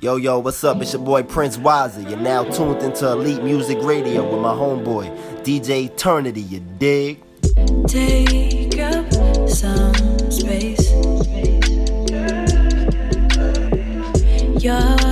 Yo, yo, what's up? It's your boy Prince Wiser. You're now tuned into Elite Music Radio with my homeboy, DJ Eternity, you dig? Take up some space. You're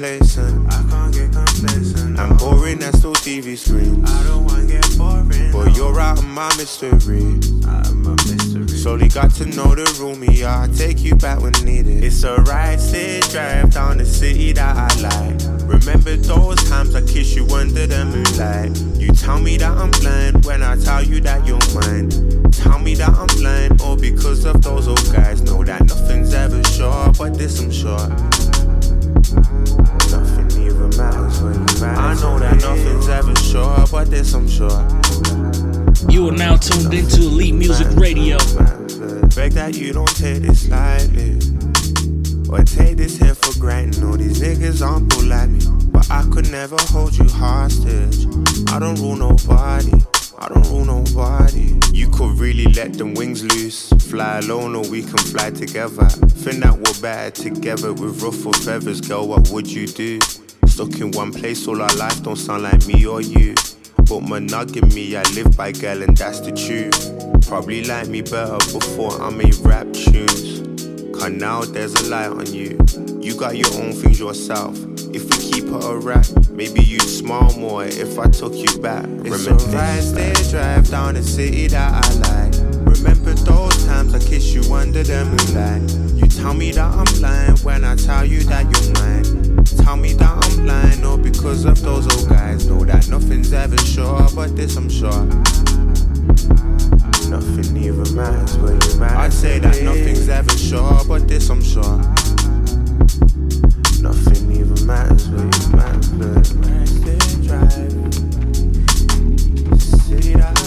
get complacent. I'm boring, that's still TV screens. I don't wanna get boring. But you're out of my mystery. Slowly got to know the room, yeah. I'll take you back when needed. It's a ride, sit, drive down the city that I like. Remember those times I kissed you under the moonlight. You tell me that I'm blind when I tell you that you're mine. Tell me that I'm blind, all because of those old guys. Know that nothing's ever sure, but this I'm sure. Are now tuned into Elite Music Radio. Beg that you don't take this lightly. Or take this here for granted. All these niggas aren't bull like me. But I could never hold you hostage. I don't rule nobody. I don't rule nobody. You could really let them wings loose. Fly alone or we can fly together. Think that we're better together with ruffled feathers. Girl, what would you do? Stuck in one place all our life don't sound like me or you. But my nugget me, I live by girl and that's the truth. Probably like me better before I made rap tunes. Cause now there's a light on you. You got your own things yourself. If we keep it a rap, maybe you'd smile more if I took you back. It's a ride, stay drive down the city that I like. Remember those times I kiss you under the moonlight. You tell me that I'm lying when I tell you that you're mine. Tell me that I'm lying, no, because of those old guys. Know that nothing's ever sure, but this I'm sure. Nothing even matters where you matter. I'd say that nothing's ever sure, but this I'm sure. Nothing even matters where you matter. But stay drive, city that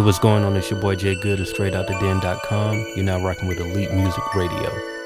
Hey, what's going on? It's your boy Jay Good of StraightOutTheDen.com. You're now rocking with Elite Music Radio.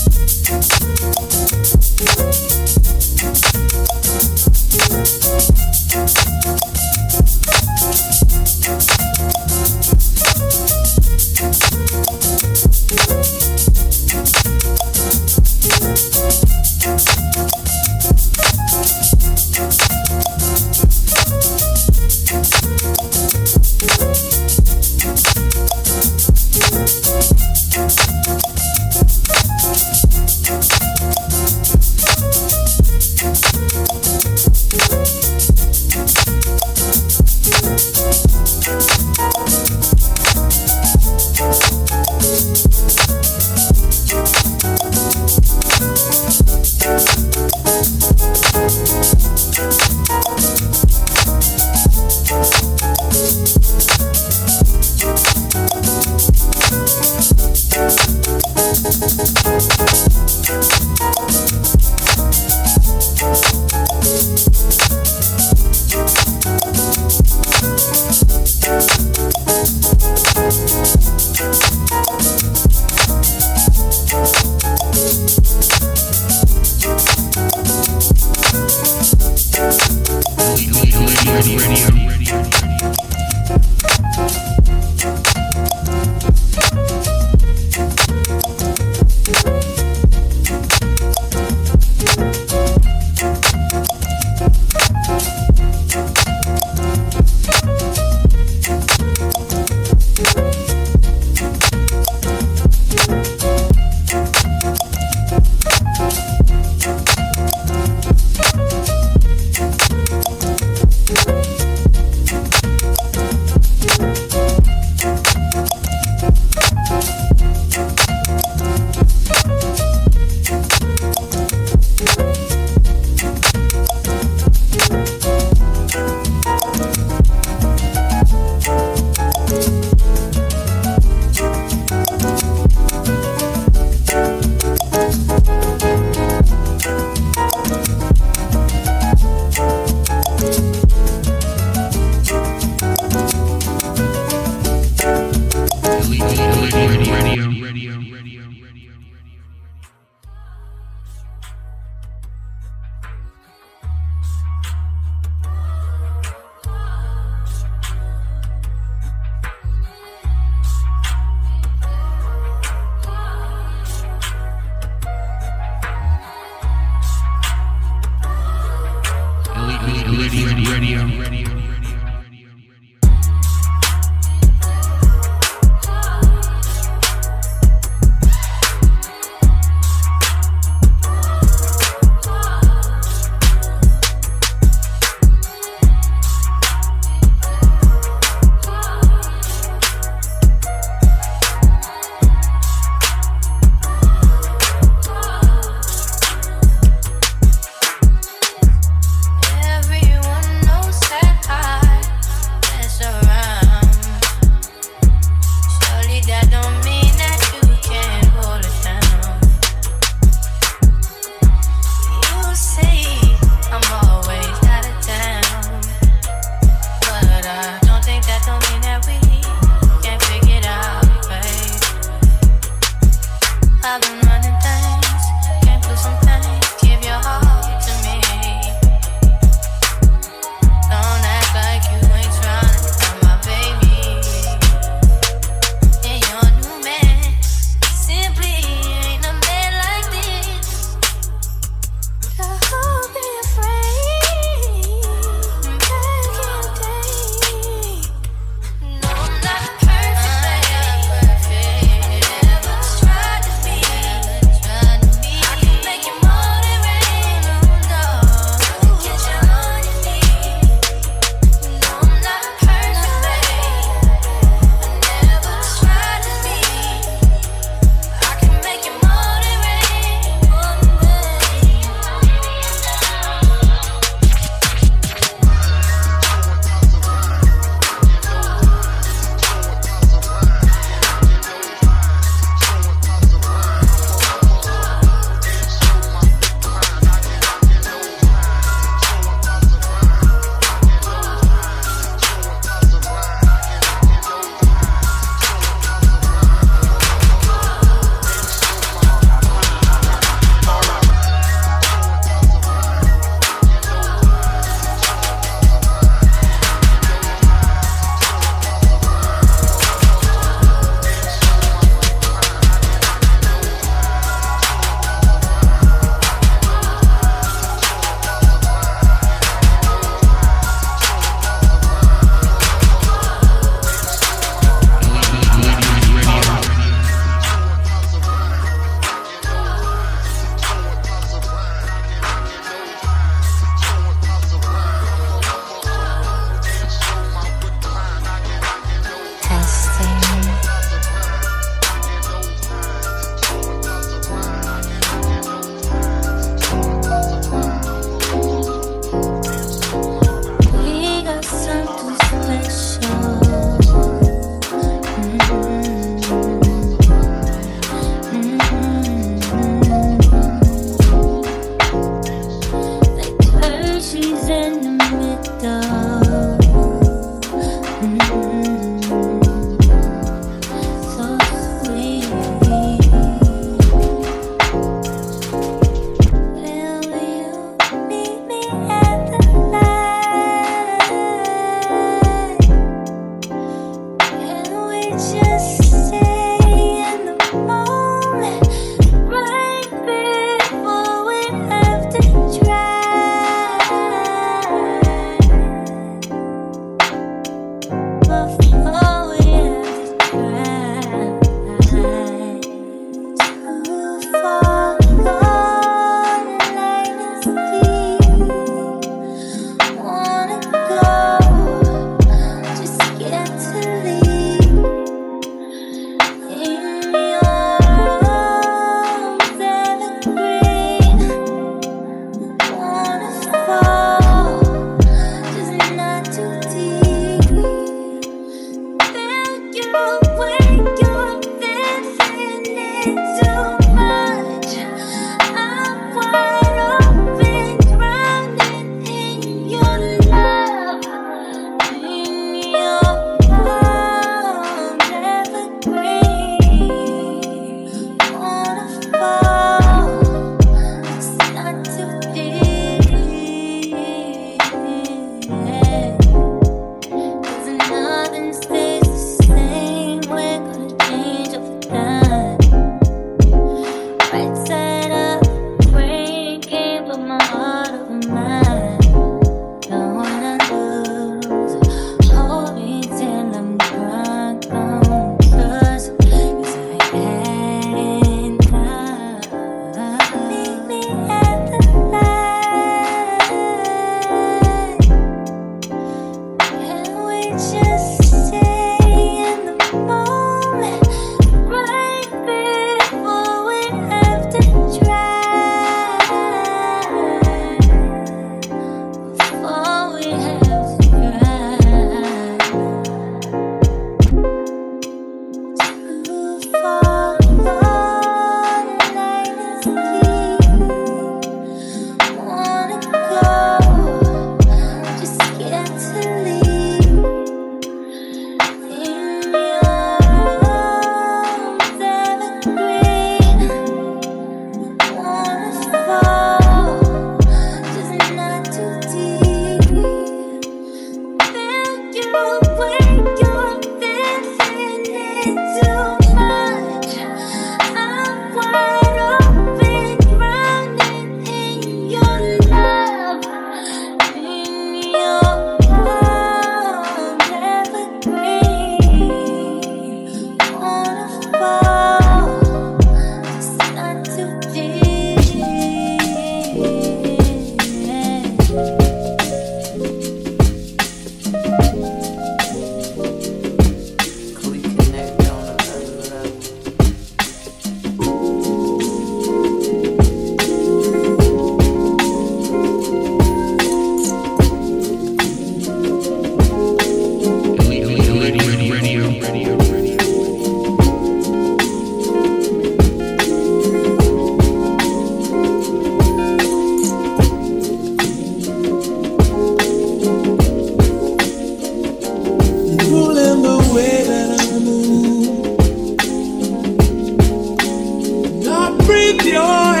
Thank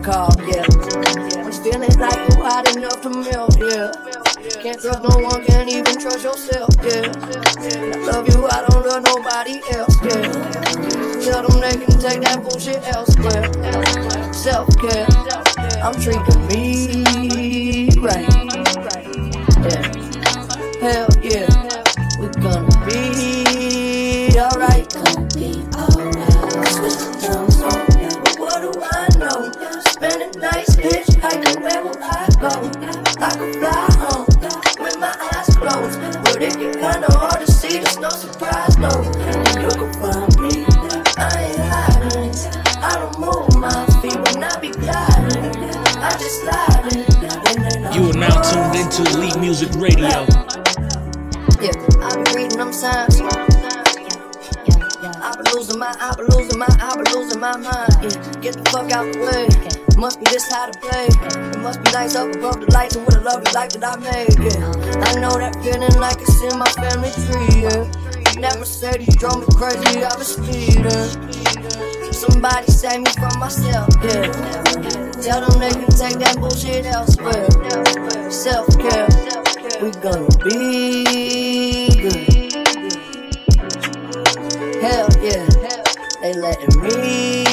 call. Go? I could fly home with my eyes closed, but it get kinda hard to see. There's no surprise though. You can find me, I ain't hiding. I don't move my feet when I be gliding. I just slide it, and then I You are now tuned into Elite Music Radio. Yeah, I be reading them signs. I be losing my, I be losing my, I be losing my mind. Yeah, get the fuck out the way. Must be this how to play. It must be nice up above lights and with a lovely life that I made. Yeah, I know that feeling like it's in my family tree. Yeah, that Mercedes drove me crazy. I was speeding. Somebody save me from myself. Yeah, tell them they can take that bullshit elsewhere. Self care, we gonna be good. Hell yeah, they letting me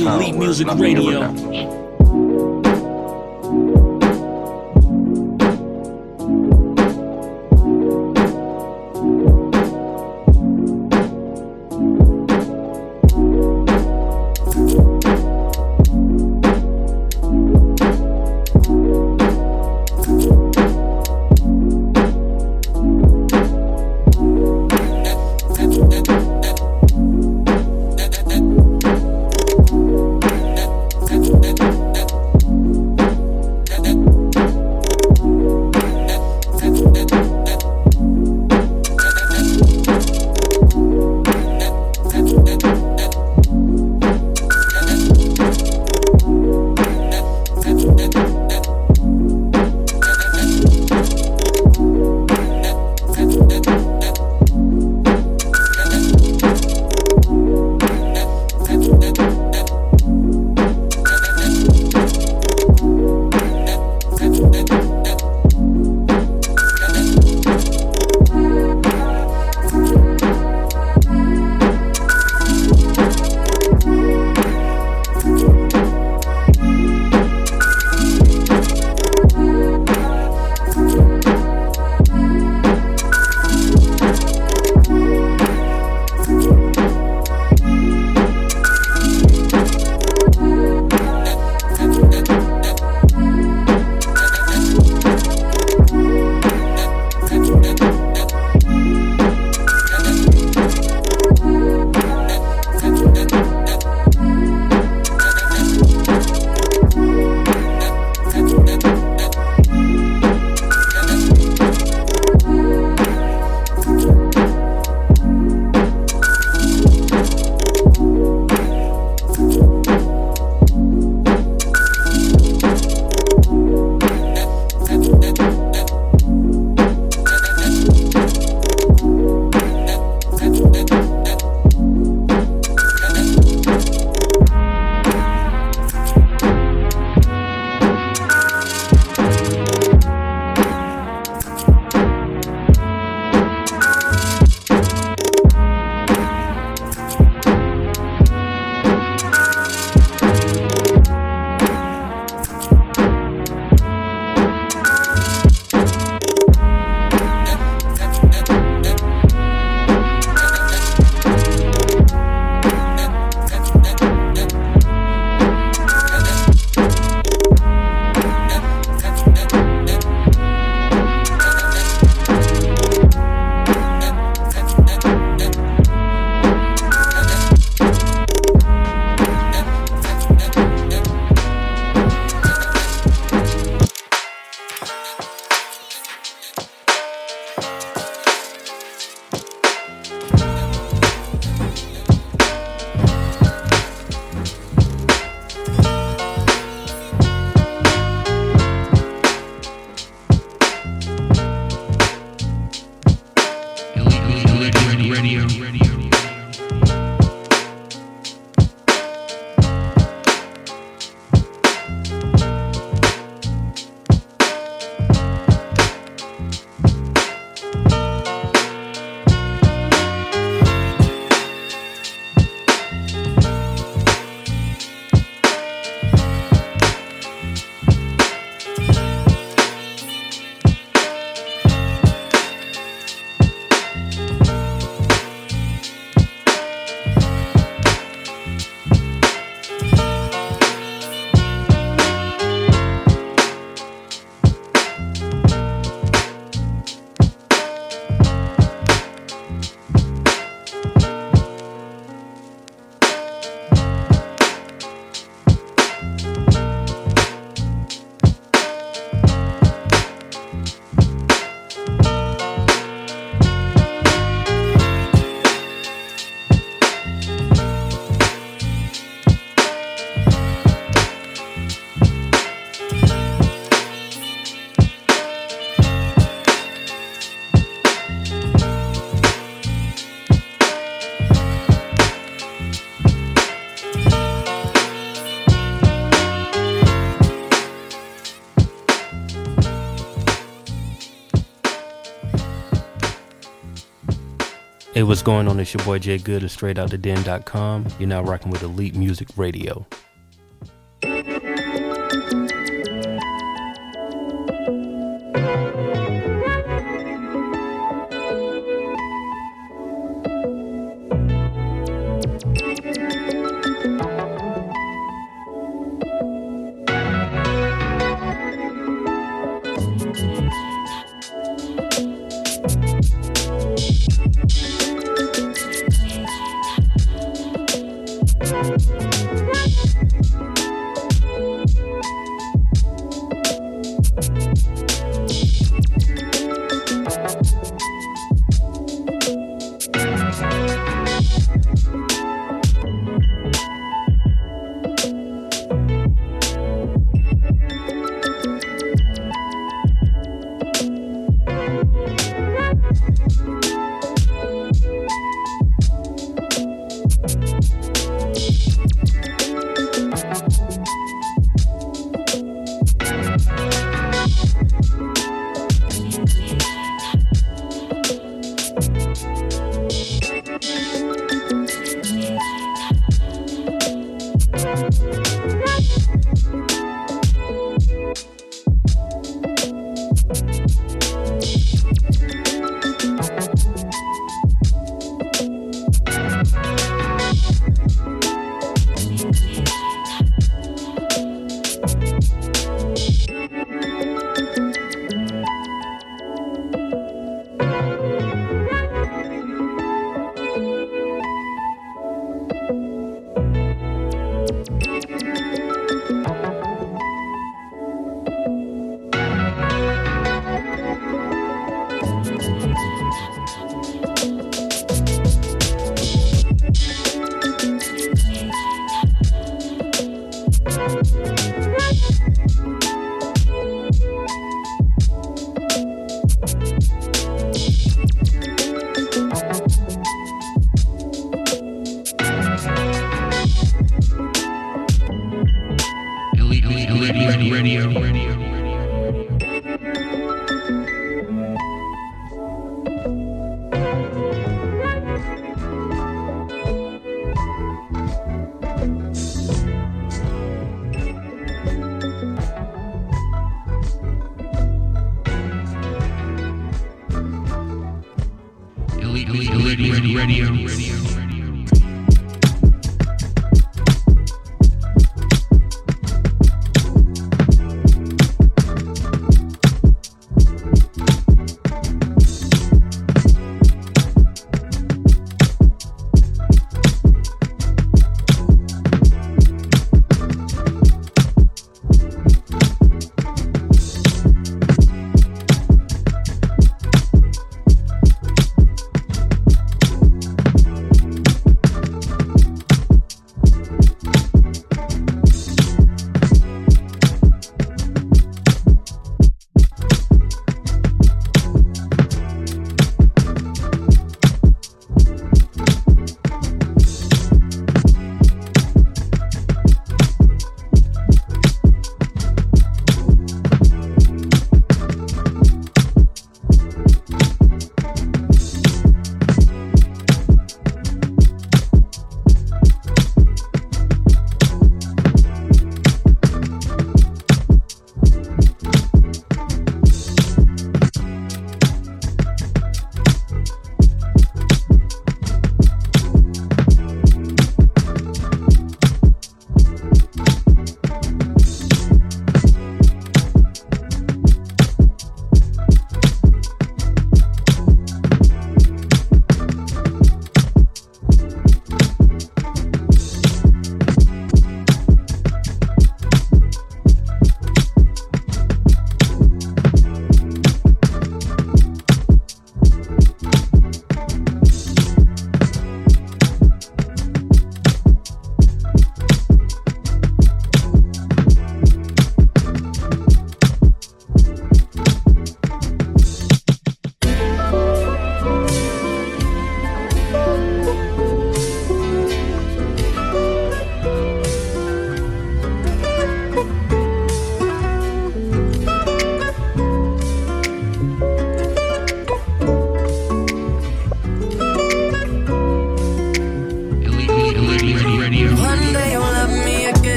Into Elite Music Radio. Hey, what's going on? It's your boy Jay Good of StraightOutTheDen.com. You're now rocking with Elite Music Radio.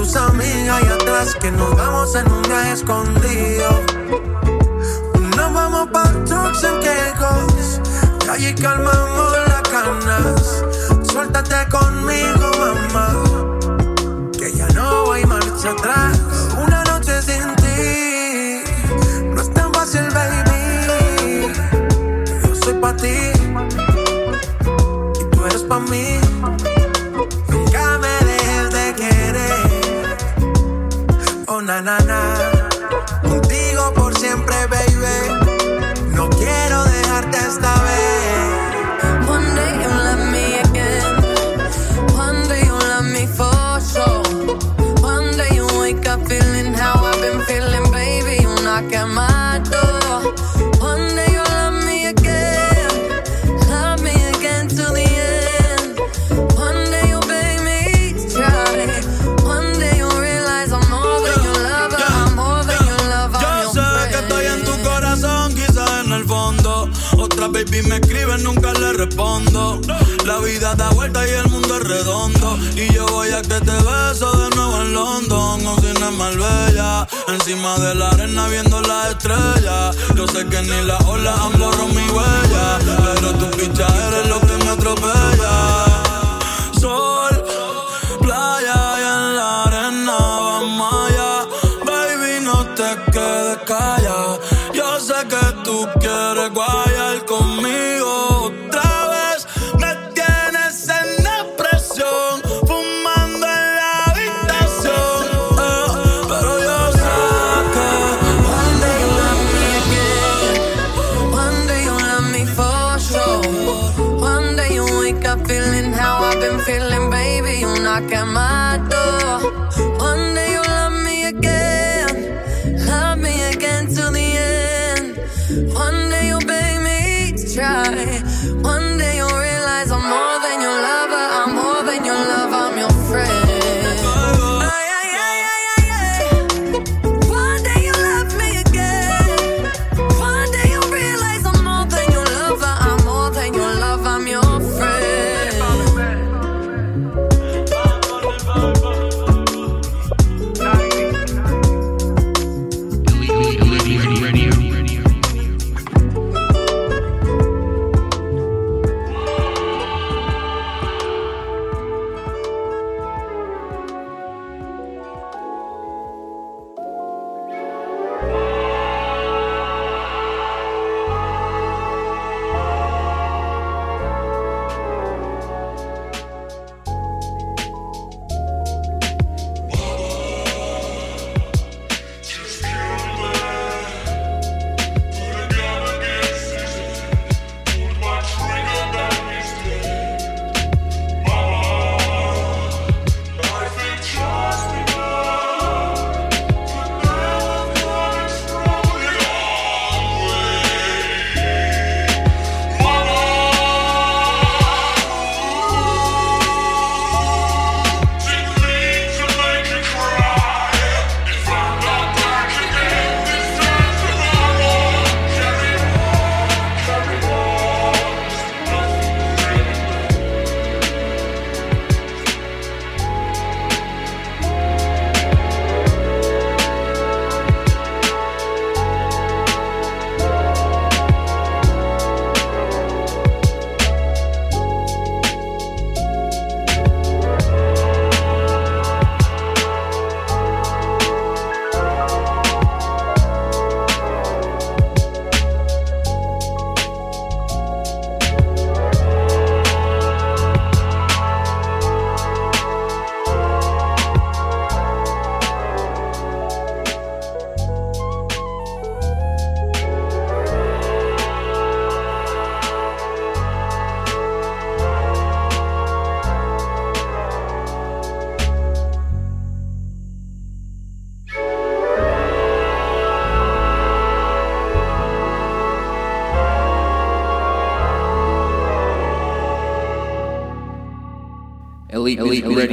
Más que nos vamos en un viaje escondido. Nos vamos pa' Turks and Caicos, y allí calmamos las canas. Suéltate conmigo, mamá, que ya no hay marcha atrás. Una noche sin ti no es tan fácil, baby. Yo soy pa' ti y tú eres pa' mí. Na, na, na. Baby me escribe, nunca le respondo. La vida da vuelta y el mundo es redondo. Y yo voy a que te beso de nuevo en London. O si no es Marbella. Encima de la arena viendo las estrellas. Yo sé que ni las olas han borrado mi huella. Pero tu picha eres lo que me atropella. Sol,